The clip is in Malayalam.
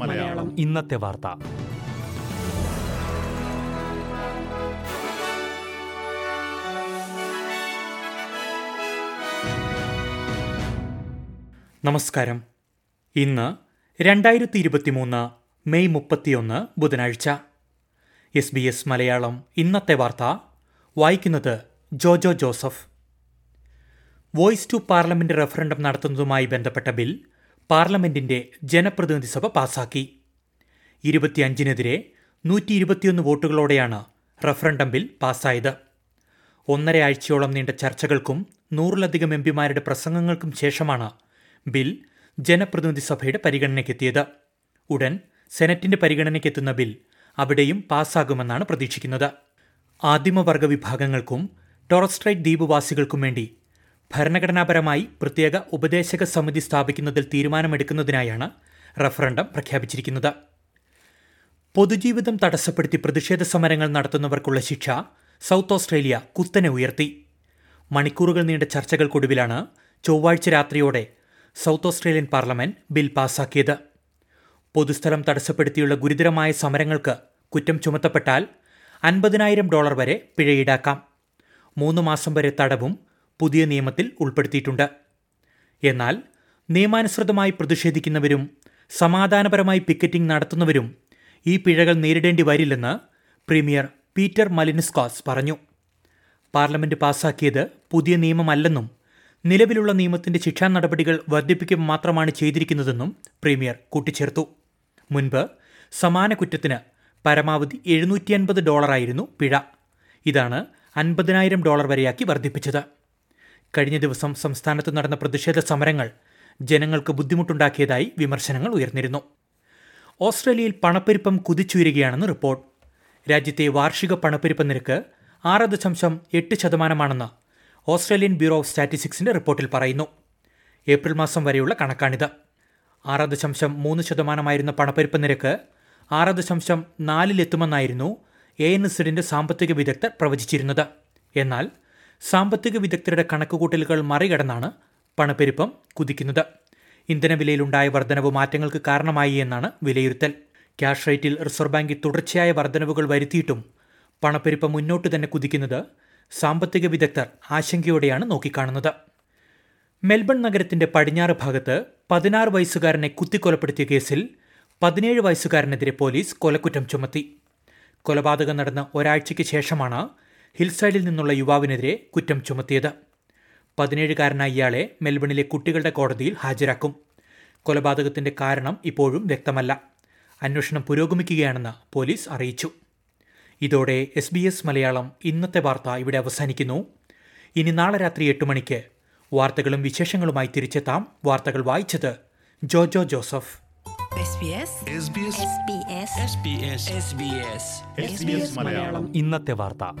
മലയാളം. ഇന്നത്തെ വാർത്ത. നമസ്കാരം. ഇന്ന് രണ്ടായിരത്തി ഇരുപത്തിമൂന്ന് മെയ് മുപ്പത്തിയൊന്ന് ബുധനാഴ്ച. എസ് ബി എസ് മലയാളം ഇന്നത്തെ വാർത്ത വായിക്കുന്നത് Jojo Joseph. Voice to parliament referendum നടത്തുന്നതുമായി ബന്ധപ്പെട്ട ബിൽ പാർലമെന്റിന്റെ ജനപ്രതിനിധി സഭ പാസാക്കി. ഇരുപത്തിയഞ്ചിനെതിരെ നൂറ്റി ഇരുപത്തിയൊന്ന് വോട്ടുകളോടെയാണ് റഫറൻഡം ബിൽ പാസ്സായത് ഒന്നര ആഴ്ചയോളം നീണ്ട ചർച്ചകൾക്കും നൂറിലധികം എം പിമാരുടെ പ്രസംഗങ്ങൾക്കും ശേഷമാണ് ബിൽ ജനപ്രതിനിധി സഭയുടെ പരിഗണനയ്ക്കെത്തിയത്. ഉടൻ സെനറ്റിന്റെ പരിഗണനയ്ക്കെത്തുന്ന ബിൽ അവിടെയും പാസ്സാകുമെന്നാണ് പ്രതീക്ഷിക്കുന്നത്. ആദിമവർഗ വിഭാഗങ്ങൾക്കും ടോറസ്ട്രൈറ്റ് ദ്വീപുവാസികൾക്കും വേണ്ടി ഭരണഘടനാപരമായി പ്രത്യേക ഉപദേശക സമിതി സ്ഥാപിക്കുന്നതിൽ തീരുമാനമെടുക്കുന്നതിനായാണ് റഫറണ്ടം പ്രഖ്യാപിച്ചിരിക്കുന്നത്. പൊതുജീവിതം തടസ്സപ്പെടുത്തി പ്രതിഷേധ സമരങ്ങൾ നടത്തുന്നവർക്കുള്ള ശിക്ഷ സൗത്ത് ഓസ്ട്രേലിയ കുത്തനെ ഉയർത്തി. മണിക്കൂറുകൾ നീണ്ട ചർച്ചകൾക്കൊടുവിലാണ് ചൊവ്വാഴ്ച രാത്രിയോടെ സൗത്ത് ഓസ്ട്രേലിയൻ പാർലമെന്റ് ബിൽ പാസാക്കിയത്. പൊതുസ്ഥലം തടസ്സപ്പെടുത്തിയുള്ള ഗുരുതരമായ സമരങ്ങൾക്ക് കുറ്റം ചുമത്തപ്പെട്ടാൽ അൻപതിനായിരം ഡോളർ വരെ പിഴ ഈടാക്കാം. മൂന്ന് മാസം വരെ തടവും പുതിയ നിയമത്തിൽ ഉൾപ്പെടുത്തിയിട്ടുണ്ട്. എന്നാൽ നിയമാനുസൃതമായി പ്രതിഷേധിക്കുന്നവരും സമാധാനപരമായി പിക്കറ്റിംഗ് നടത്തുന്നവരും ഈ പിഴകൾ നേരിടേണ്ടി വരില്ലെന്ന് പ്രീമിയർ പീറ്റർ മലിനിസ്കോസ് പറഞ്ഞു. പാർലമെന്റ് പാസാക്കിയത് പുതിയ നിയമമല്ലെന്നും നിലവിലുള്ള നിയമത്തിന്റെ ശിക്ഷാ നടപടികൾ വർദ്ധിപ്പിക്കുക മാത്രമാണ് ചെയ്തിരിക്കുന്നതെന്നും പ്രീമിയർ കൂട്ടിച്ചേർത്തു. മുൻപ് സമാന കുറ്റത്തിന് പരമാവധി എഴുന്നൂറ്റി അൻപത് ഡോളറായിരുന്നു പിഴ. ഇതാണ് അൻപതിനായിരം ഡോളർ വരെയാക്കി വർദ്ധിപ്പിച്ചത്. കഴിഞ്ഞ ദിവസം സംസ്ഥാനത്ത് നടന്ന പ്രതിഷേധ സമരങ്ങൾ ജനങ്ങൾക്ക് ബുദ്ധിമുട്ടുണ്ടാക്കിയതായി വിമർശനങ്ങൾ ഉയർന്നിരുന്നു. ഓസ്ട്രേലിയയിൽ പണപ്പെരുപ്പം കുതിച്ചുയരുകയാണെന്ന് റിപ്പോർട്ട്. രാജ്യത്തെ വാർഷിക പണപ്പെരുപ്പ നിരക്ക് ആറ് ദശാംശം എട്ട് ശതമാനമാണെന്ന് ഓസ്ട്രേലിയൻ ബ്യൂറോ ഓഫ് സ്റ്റാറ്റിസ്റ്റിക്സിന്റെ റിപ്പോർട്ടിൽ പറയുന്നു. ഏപ്രിൽ മാസം വരെയുള്ള കണക്കാണിത്. ആറ് ദശാംശം മൂന്ന് ശതമാനമായിരുന്ന പണപ്പെരുപ്പ നിരക്ക് ആറ് ദശാംശം നാലിലെത്തുമെന്നായിരുന്നു എ എൻ എസിഡിന്റെ സാമ്പത്തിക വിദഗ്ധർ പ്രവചിച്ചിരുന്നത്. എന്നാൽ സാമ്പത്തിക വിദഗ്ധരുടെ കണക്കുകൂട്ടലുകൾ മറികടന്നാണ് പണപ്പെരുപ്പം കുതിക്കുന്നത്. ഇന്ധനവിലയിലുണ്ടായ വർധനവ് മാറ്റങ്ങൾക്ക് കാരണമായി എന്നാണ് വിലയിരുത്തൽ. ക്യാഷ് റേറ്റിൽ റിസർവ് ബാങ്ക് തുടർച്ചയായ വർധനവുകൾ വരുത്തിയിട്ടും പണപ്പെരുപ്പം മുന്നോട്ട് തന്നെ കുതിക്കുന്നത് സാമ്പത്തിക വിദഗ്ധർ ആശങ്കയോടെയാണ് നോക്കിക്കാണുന്നത്. മെൽബൺ നഗരത്തിന്റെ പടിഞ്ഞാറ് ഭാഗത്ത് പതിനാറ് വയസ്സുകാരനെ കുത്തിക്കൊലപ്പെടുത്തിയ കേസിൽ പതിനേഴ് വയസ്സുകാരനെതിരെ പോലീസ് കൊലക്കുറ്റം ചുമത്തി. കൊലപാതകം നടന്ന ഒരാഴ്ചയ്ക്ക് ശേഷമാണ് ഹിൽസൈഡിൽ നിന്നുള്ള യുവാവിനെതിരെ കുറ്റം ചുമത്തിയത്. പതിനേഴുകാരനായ ഇയാളെ മെൽബണിലെ കുട്ടികളുടെ കോടതിയിൽ ഹാജരാക്കും. കൊലപാതകത്തിന്റെ കാരണം ഇപ്പോഴും വ്യക്തമല്ല. അന്വേഷണം പുരോഗമിക്കുകയാണെന്ന് പോലീസ് അറിയിച്ചു. ഇതോടെ എസ് ബി എസ് മലയാളം ഇന്നത്തെ വാർത്ത ഇവിടെ അവസാനിക്കുന്നു. ഇനി നാളെ രാത്രി എട്ട് മണിക്ക് വാർത്തകളും വിശേഷങ്ങളുമായി തിരിച്ചെത്താം. വാർത്തകൾ വായിച്ചത് ജോജോ ജോസഫ്. മലയാളം. ഇന്നത്തെ വാർത്ത.